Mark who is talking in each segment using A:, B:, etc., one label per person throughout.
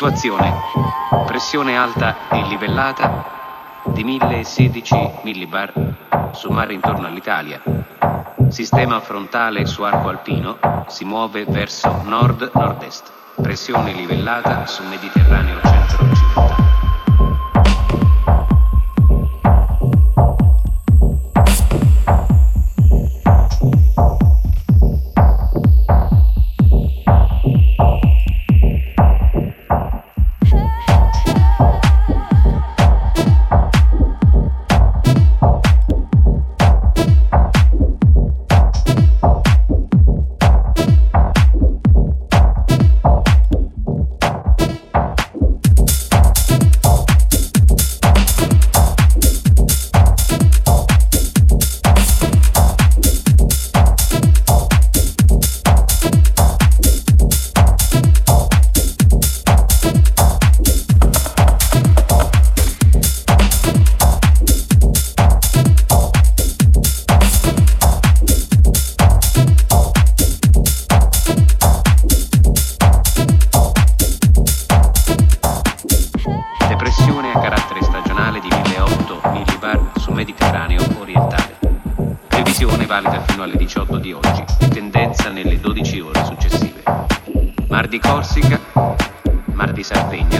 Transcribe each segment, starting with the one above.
A: Situazione. Pressione alta e livellata di 1016 millibar su mare intorno all'Italia. Sistema frontale su arco alpino si muove verso nord-nord-est. Pressione livellata sul Mediterraneo centro-occidentale. Pisarpiña.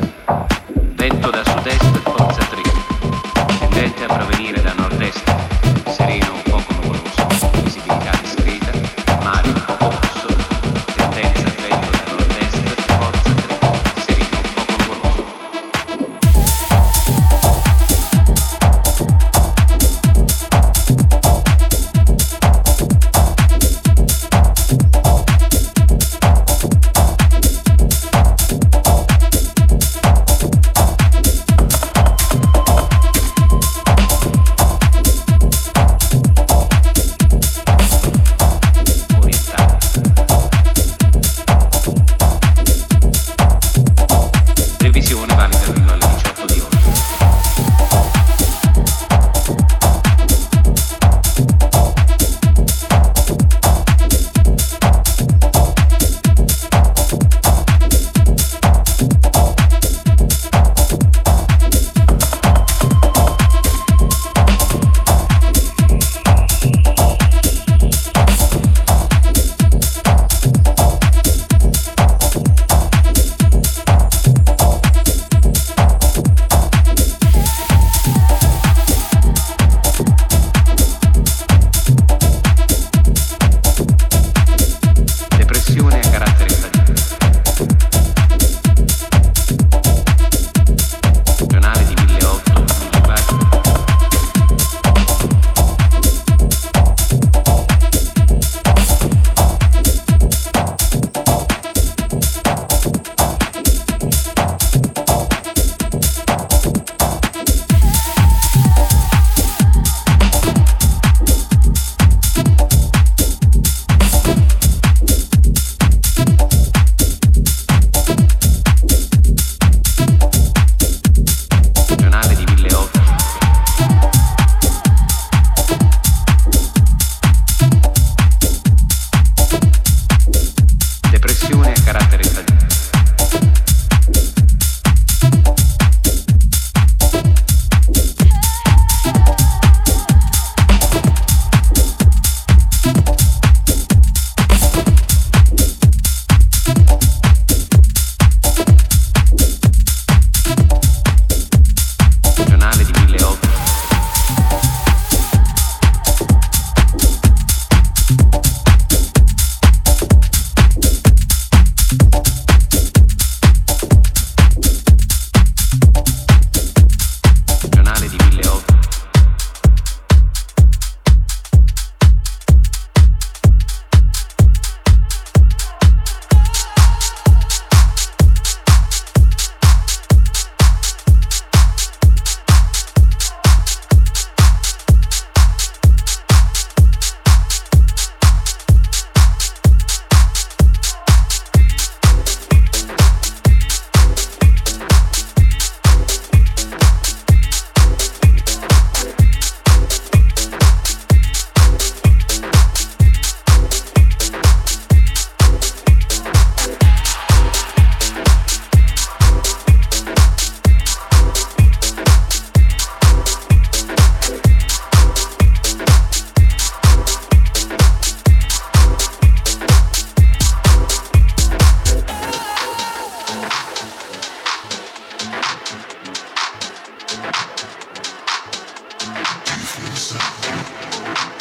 A: Different sound.